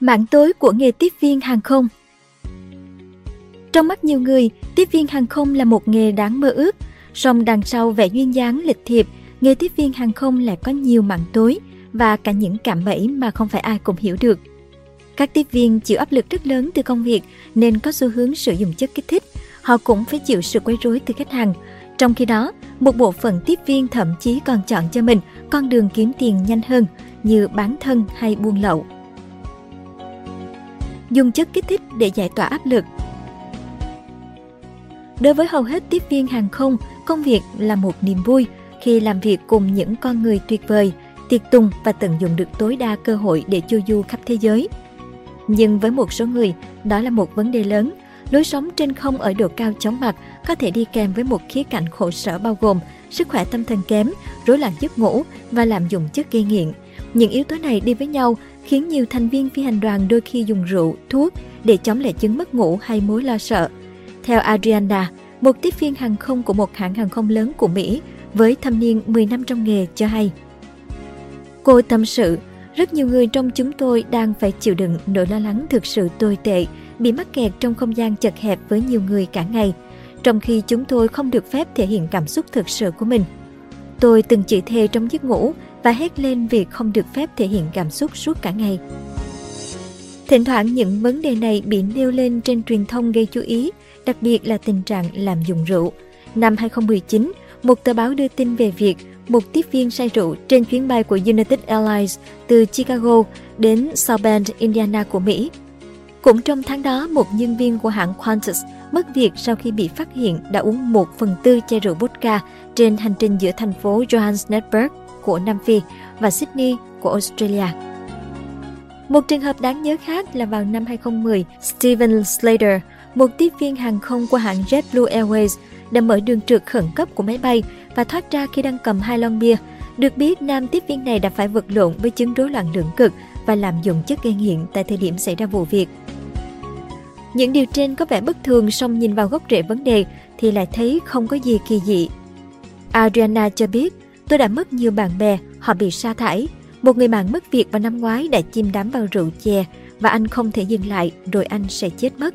Mảng tối của nghề tiếp viên hàng không Trong mắt nhiều người, tiếp viên hàng không là một nghề đáng mơ ước, song đằng sau vẻ duyên dáng lịch thiệp, nghề tiếp viên hàng không lại có nhiều mảng tối và cả những cạm bẫy mà không phải ai cũng hiểu được. Các tiếp viên chịu áp lực rất lớn từ công việc nên có xu hướng sử dụng chất kích thích. Họ cũng phải chịu sự quấy rối từ khách hàng. Trong khi đó, một bộ phận tiếp viên thậm chí còn chọn cho mình con đường kiếm tiền nhanh hơn như bán thân hay buôn lậu. Dùng chất kích thích để giải tỏa áp lực Đối với hầu hết tiếp viên hàng không, công việc là một niềm vui khi làm việc cùng những con người tuyệt vời, tiệc tùng và tận dụng được tối đa cơ hội để chu du khắp thế giới. Nhưng với một số người, đó là một vấn đề lớn. Lối sống trên không ở độ cao chóng mặt có thể đi kèm với một khía cạnh khổ sở bao gồm sức khỏe tâm thần kém, rối loạn giấc ngủ và lạm dụng chất gây nghiện. Những yếu tố này đi với nhau khiến nhiều thành viên phi hành đoàn đôi khi dùng rượu, thuốc để chống lại chứng mất ngủ hay mối lo sợ. Theo Adriana, một tiếp viên hàng không của một hãng hàng không lớn của Mỹ với thâm niên 10 năm trong nghề cho hay. Cô tâm sự, rất nhiều người trong chúng tôi đang phải chịu đựng nỗi lo lắng thực sự tồi tệ, bị mắc kẹt trong không gian chật hẹp với nhiều người cả ngày, trong khi chúng tôi không được phép thể hiện cảm xúc thực sự của mình. Tôi từng chửi thề trong giấc ngủ và hét lên vì không được phép thể hiện cảm xúc suốt cả ngày. Thỉnh thoảng những vấn đề này bị nêu lên trên truyền thông gây chú ý, đặc biệt là tình trạng làm dùng rượu. Năm 2019, một tờ báo đưa tin về việc một tiếp viên say rượu trên chuyến bay của United Airlines từ Chicago đến South Bend, Indiana của Mỹ. Cũng trong tháng đó, một nhân viên của hãng Qantas mất việc sau khi bị phát hiện đã uống 1 phần tư chai rượu vodka trên hành trình giữa thành phố Johannesburg của Nam Phi và Sydney của Australia. Một trường hợp đáng nhớ khác là vào năm 2010, Steven Slater, một tiếp viên hàng không của hãng JetBlue Airways, đã mở đường trượt khẩn cấp của máy bay và thoát ra khi đang cầm hai lon bia. Được biết, nam tiếp viên này đã phải vật lộn với chứng rối loạn lượng cực và làm dụng chất gây nghiện tại thời điểm xảy ra vụ việc. Những điều trên có vẻ bất thường song nhìn vào gốc rễ vấn đề thì lại thấy không có gì kỳ dị. Adriana cho biết, tôi đã mất nhiều bạn bè, họ bị sa thải. Một người bạn mất việc vào năm ngoái đã chìm đắm vào rượu chè và anh không thể dừng lại rồi anh sẽ chết mất.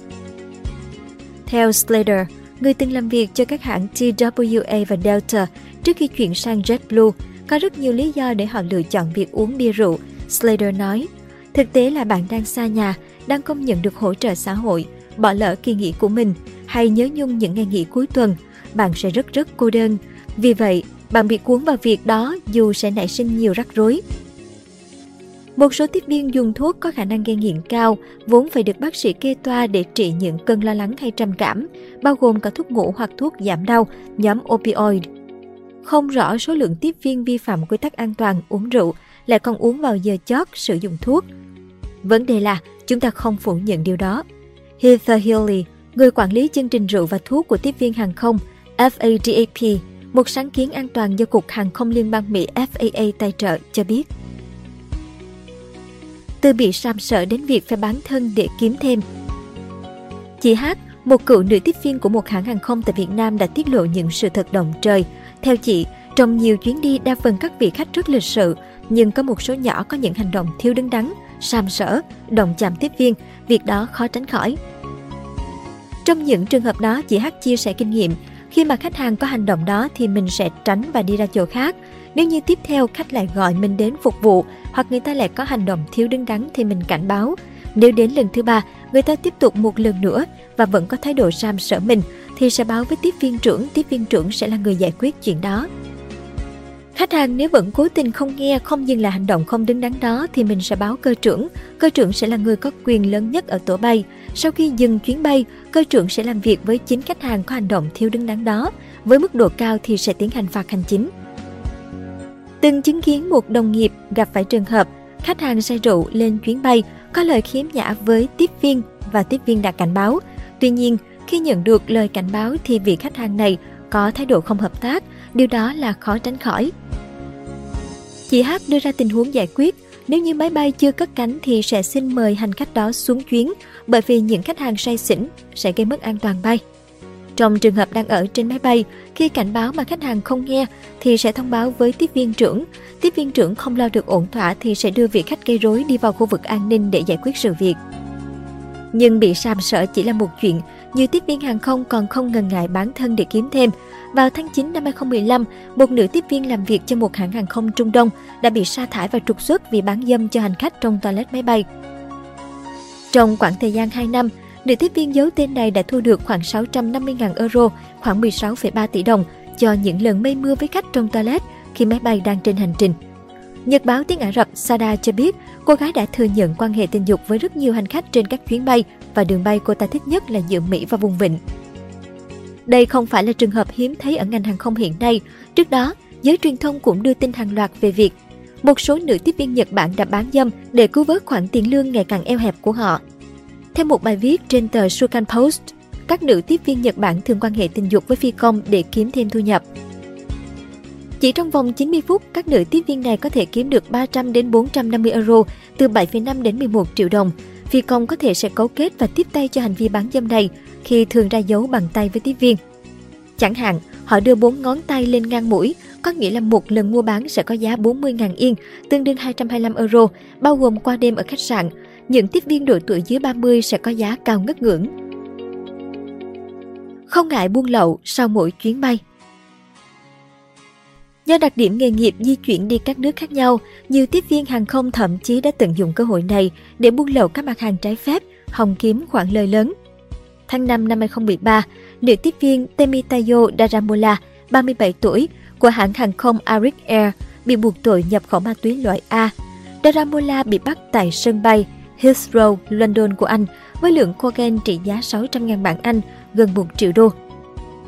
Theo Slater, người từng làm việc cho các hãng TWA và Delta trước khi chuyển sang JetBlue, có rất nhiều lý do để họ lựa chọn việc uống bia rượu, Slater nói. Thực tế là bạn đang xa nhà, đang không nhận được hỗ trợ xã hội, bỏ lỡ kỳ nghỉ của mình hay nhớ nhung những ngày nghỉ cuối tuần, bạn sẽ rất rất cô đơn. Vì vậy, bạn bị cuốn vào việc đó dù sẽ nảy sinh nhiều rắc rối. Một số tiếp viên dùng thuốc có khả năng gây nghiện cao, vốn phải được bác sĩ kê toa để trị những cơn lo lắng hay trầm cảm, bao gồm cả thuốc ngủ hoặc thuốc giảm đau, nhóm opioid. Không rõ số lượng tiếp viên vi phạm quy tắc an toàn uống rượu, lại còn uống vào giờ chót sử dụng thuốc. Vấn đề là chúng ta không phủ nhận điều đó. Heather Healy, người quản lý chương trình rượu và thuốc của tiếp viên hàng không FADAP, một sáng kiến an toàn do Cục Hàng không Liên bang Mỹ FAA tài trợ, cho biết từ bị sam sợ đến việc phải bán thân để kiếm thêm. Chị Hát, một cựu nữ tiếp viên của một hãng hàng không tại Việt Nam đã tiết lộ những sự thật động trời. Theo chị, trong nhiều chuyến đi đa phần các vị khách rất lịch sự, nhưng có một số nhỏ có những hành động thiếu đứng đắn, sam sỡ, động chạm tiếp viên, việc đó khó tránh khỏi. Trong những trường hợp đó, chị Hát chia sẻ kinh nghiệm, khi mà khách hàng có hành động đó thì mình sẽ tránh và đi ra chỗ khác. Nếu như tiếp theo khách lại gọi mình đến phục vụ hoặc người ta lại có hành động thiếu đứng đắn thì mình cảnh báo. Nếu đến lần thứ ba, người ta tiếp tục một lần nữa và vẫn có thái độ sam sở mình thì sẽ báo với tiếp viên trưởng, tiếp viên trưởng sẽ là người giải quyết chuyện đó. Khách hàng nếu vẫn cố tình không nghe, không dừng lại hành động không đứng đắn đó thì mình sẽ báo cơ trưởng. Cơ trưởng sẽ là người có quyền lớn nhất ở tổ bay. Sau khi dừng chuyến bay, cơ trưởng sẽ làm việc với chính khách hàng có hành động thiếu đứng đắn đó. Với mức độ cao thì sẽ tiến hành phạt hành chính. Từng chứng kiến một đồng nghiệp gặp phải trường hợp khách hàng say rượu lên chuyến bay có lời khiếm nhã với tiếp viên và tiếp viên đã cảnh báo. Tuy nhiên, khi nhận được lời cảnh báo thì vị khách hàng này có thái độ không hợp tác, điều đó là khó tránh khỏi. Chị H đưa ra tình huống giải quyết, nếu như máy bay chưa cất cánh thì sẽ xin mời hành khách đó xuống chuyến bởi vì những khách hàng say xỉn sẽ gây mất an toàn bay. Trong trường hợp đang ở trên máy bay, khi cảnh báo mà khách hàng không nghe thì sẽ thông báo với tiếp viên trưởng. Tiếp viên trưởng không lo được ổn thỏa thì sẽ đưa vị khách gây rối đi vào khu vực an ninh để giải quyết sự việc. Nhưng bị sàm sỡ chỉ là một chuyện, nhiều tiếp viên hàng không còn không ngần ngại bán thân để kiếm thêm. Vào tháng 9 năm 2015, một nữ tiếp viên làm việc cho một hãng hàng không Trung Đông đã bị sa thải và trục xuất vì bán dâm cho hành khách trong toilet máy bay. Trong khoảng thời gian 2 năm, nữ tiếp viên giấu tên này đã thu được khoảng 650.000 euro, khoảng 16,3 tỷ đồng cho những lần mây mưa với khách trong toilet khi máy bay đang trên hành trình. Nhật báo tiếng Ả Rập Sada cho biết cô gái đã thừa nhận quan hệ tình dục với rất nhiều hành khách trên các chuyến bay và đường bay cô ta thích nhất là giữa Mỹ và vùng vịnh. Đây không phải là trường hợp hiếm thấy ở ngành hàng không hiện nay. Trước đó, giới truyền thông cũng đưa tin hàng loạt về việc một số nữ tiếp viên Nhật Bản đã bán dâm để cứu vớt khoản tiền lương ngày càng eo hẹp của họ. Theo một bài viết trên tờ Shukan Post, các nữ tiếp viên Nhật Bản thường quan hệ tình dục với phi công để kiếm thêm thu nhập. Chỉ trong vòng 90 phút, các nữ tiếp viên này có thể kiếm được 300 đến 450 euro, từ 7,5 đến 11 triệu đồng. Phi công có thể sẽ cấu kết và tiếp tay cho hành vi bán dâm này khi thường ra dấu bằng tay với tiếp viên. Chẳng hạn, họ đưa bốn ngón tay lên ngang mũi, có nghĩa là một lần mua bán sẽ có giá 40.000 yên, tương đương 225 euro, bao gồm qua đêm ở khách sạn. Những tiếp viên độ tuổi dưới 30 sẽ có giá cao ngất ngưỡng. Không ngại buôn lậu sau mỗi chuyến bay Do đặc điểm nghề nghiệp di chuyển đi các nước khác nhau, nhiều tiếp viên hàng không thậm chí đã tận dụng cơ hội này để buôn lậu các mặt hàng trái phép, hòng kiếm khoản lời lớn. Tháng 5 năm 2013, nữ tiếp viên Temitayo Daramola, 37 tuổi, của hãng hàng không Arik Air bị buộc tội nhập khẩu ma túy loại A. Daramola bị bắt tại sân bay Heathrow, London của Anh với lượng cocaine trị giá 600.000 bảng Anh, gần 1 triệu đô.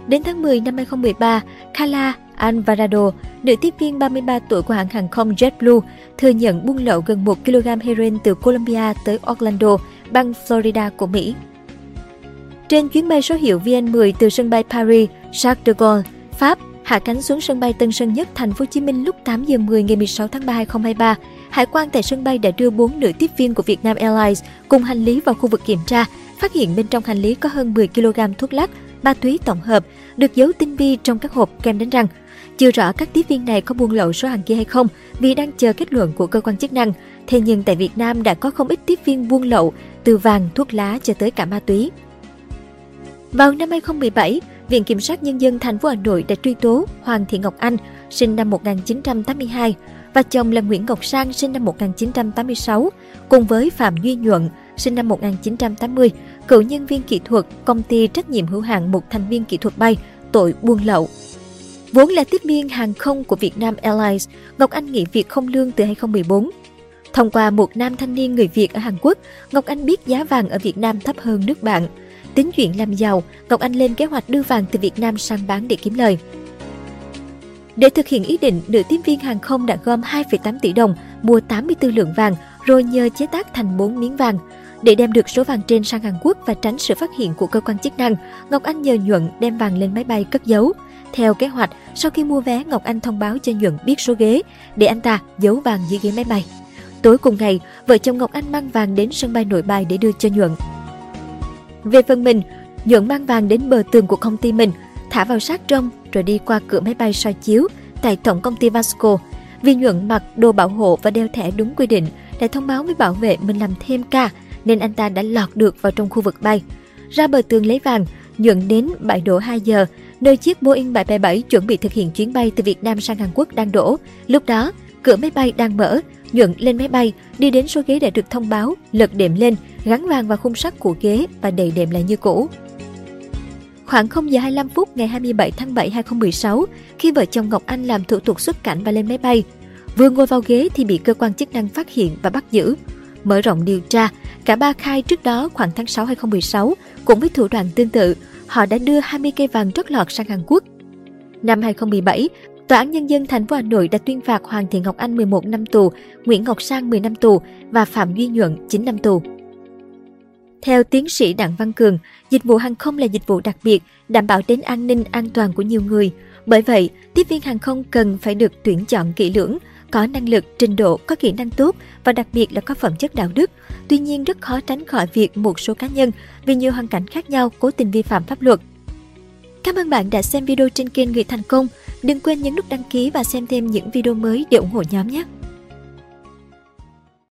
Đến tháng 10 năm 2013, Kala Alvarado, nữ tiếp viên 33 tuổi của hãng hàng không JetBlue, thừa nhận buôn lậu gần 1 kg heroin từ Colombia tới Orlando, bang Florida của Mỹ. Trên chuyến bay số hiệu VN10 từ sân bay Paris, Charles de Gaulle, Pháp, hạ cánh xuống sân bay Tân Sơn Nhất, thành phố Hồ Chí Minh lúc 8 giờ 10 ngày 16 tháng 3 2023, Hải quan tại sân bay đã đưa 4 nữ tiếp viên của Vietnam Airlines cùng hành lý vào khu vực kiểm tra, phát hiện bên trong hành lý có hơn 10 kg thuốc lắc, ma túy tổng hợp, được giấu tinh vi trong các hộp kem đánh răng. Chưa rõ các tiếp viên này có buôn lậu số hàng kia hay không vì đang chờ kết luận của cơ quan chức năng. Thế nhưng tại Việt Nam đã có không ít tiếp viên buôn lậu từ vàng, thuốc lá cho tới cả ma túy. Vào năm 2017, Viện Kiểm sát Nhân dân thành phố Hà Nội đã truy tố Hoàng Thị Ngọc Anh, sinh năm 1982, và chồng là Nguyễn Ngọc Sang, sinh năm 1986, cùng với Phạm Duy Nhuận, sinh năm 1980, cựu nhân viên kỹ thuật công ty trách nhiệm hữu hạn một thành viên kỹ thuật bay, tội buôn lậu. Vốn là tiếp viên hàng không của việt nam Airlines, Ngọc Anh nghỉ việc không lương từ 2014. Thông qua một nam thanh niên người Việt ở Hàn Quốc, Ngọc Anh biết giá vàng ở Việt Nam thấp hơn nước bạn. Tính chuyện làm giàu, Ngọc Anh lên kế hoạch đưa vàng từ Việt Nam sang bán để kiếm lời. Để thực hiện ý định, nữ tiếp viên hàng không đã gom 2,8 tỷ đồng mua 84 lượng vàng rồi nhờ chế tác thành 4 miếng vàng. Để đem được số vàng trên sang Hàn Quốc và tránh sự phát hiện của cơ quan chức năng, Ngọc Anh nhờ Nhuận đem vàng lên máy bay cất giấu. Theo kế hoạch, sau khi mua vé, Ngọc Anh thông báo cho Nhuận biết số ghế để anh ta giấu vàng dưới ghế máy bay. Tối cùng ngày, vợ chồng Ngọc Anh mang vàng đến sân bay nội bài để đưa cho Nhuận. Về phần mình, Nhuận mang vàng đến bờ tường của công ty mình, thả vào sát trong rồi đi qua cửa máy bay soi chiếu tại tổng công ty Vasco. Vì Nhuận mặc đồ bảo hộ và đeo thẻ đúng quy định, đã thông báo với bảo vệ mình làm thêm ca nên anh ta đã lọt được vào trong khu vực bay. Ra bờ tường lấy vàng, Nhuận đến bãi đổ 2 giờ, nơi chiếc Boeing 777 chuẩn bị thực hiện chuyến bay từ Việt Nam sang Hàn Quốc đang đổ. Lúc đó, cửa máy bay đang mở, Nhuận lên máy bay, đi đến số ghế đã được thông báo, lật đệm lên, gắn vàng vào khung sắt của ghế và đầy đệm lại như cũ. Khoảng 0 giờ 25 phút ngày 27 tháng 7 2016, khi vợ chồng Ngọc Anh làm thủ tục xuất cảnh và lên máy bay, vừa ngồi vào ghế thì bị cơ quan chức năng phát hiện và bắt giữ. Mở rộng điều tra, cả ba khai trước đó khoảng tháng 6 2016, cũng với thủ đoạn tương tự, họ đã đưa 20 cây vàng trót lọt sang Hàn Quốc. Năm 2017, Tòa án Nhân dân thành phố Hà Nội đã tuyên phạt Hoàng Thị Ngọc Anh 11 năm tù, Nguyễn Ngọc Sang 10 năm tù và Phạm Duy Nhuận 9 năm tù. Theo tiến sĩ Đặng Văn Cường, dịch vụ hàng không là dịch vụ đặc biệt, đảm bảo đến an ninh an toàn của nhiều người. Bởi vậy, tiếp viên hàng không cần phải được tuyển chọn kỹ lưỡng, có năng lực, trình độ, có kỹ năng tốt và đặc biệt là có phẩm chất đạo đức. Tuy nhiên rất khó tránh khỏi việc một số cá nhân vì nhiều hoàn cảnh khác nhau cố tình vi phạm pháp luật. Cảm ơn bạn đã xem video trên kênh Người Thành Công. Đừng quên nhấn nút đăng ký và xem thêm những video mới để ủng hộ nhóm nhé.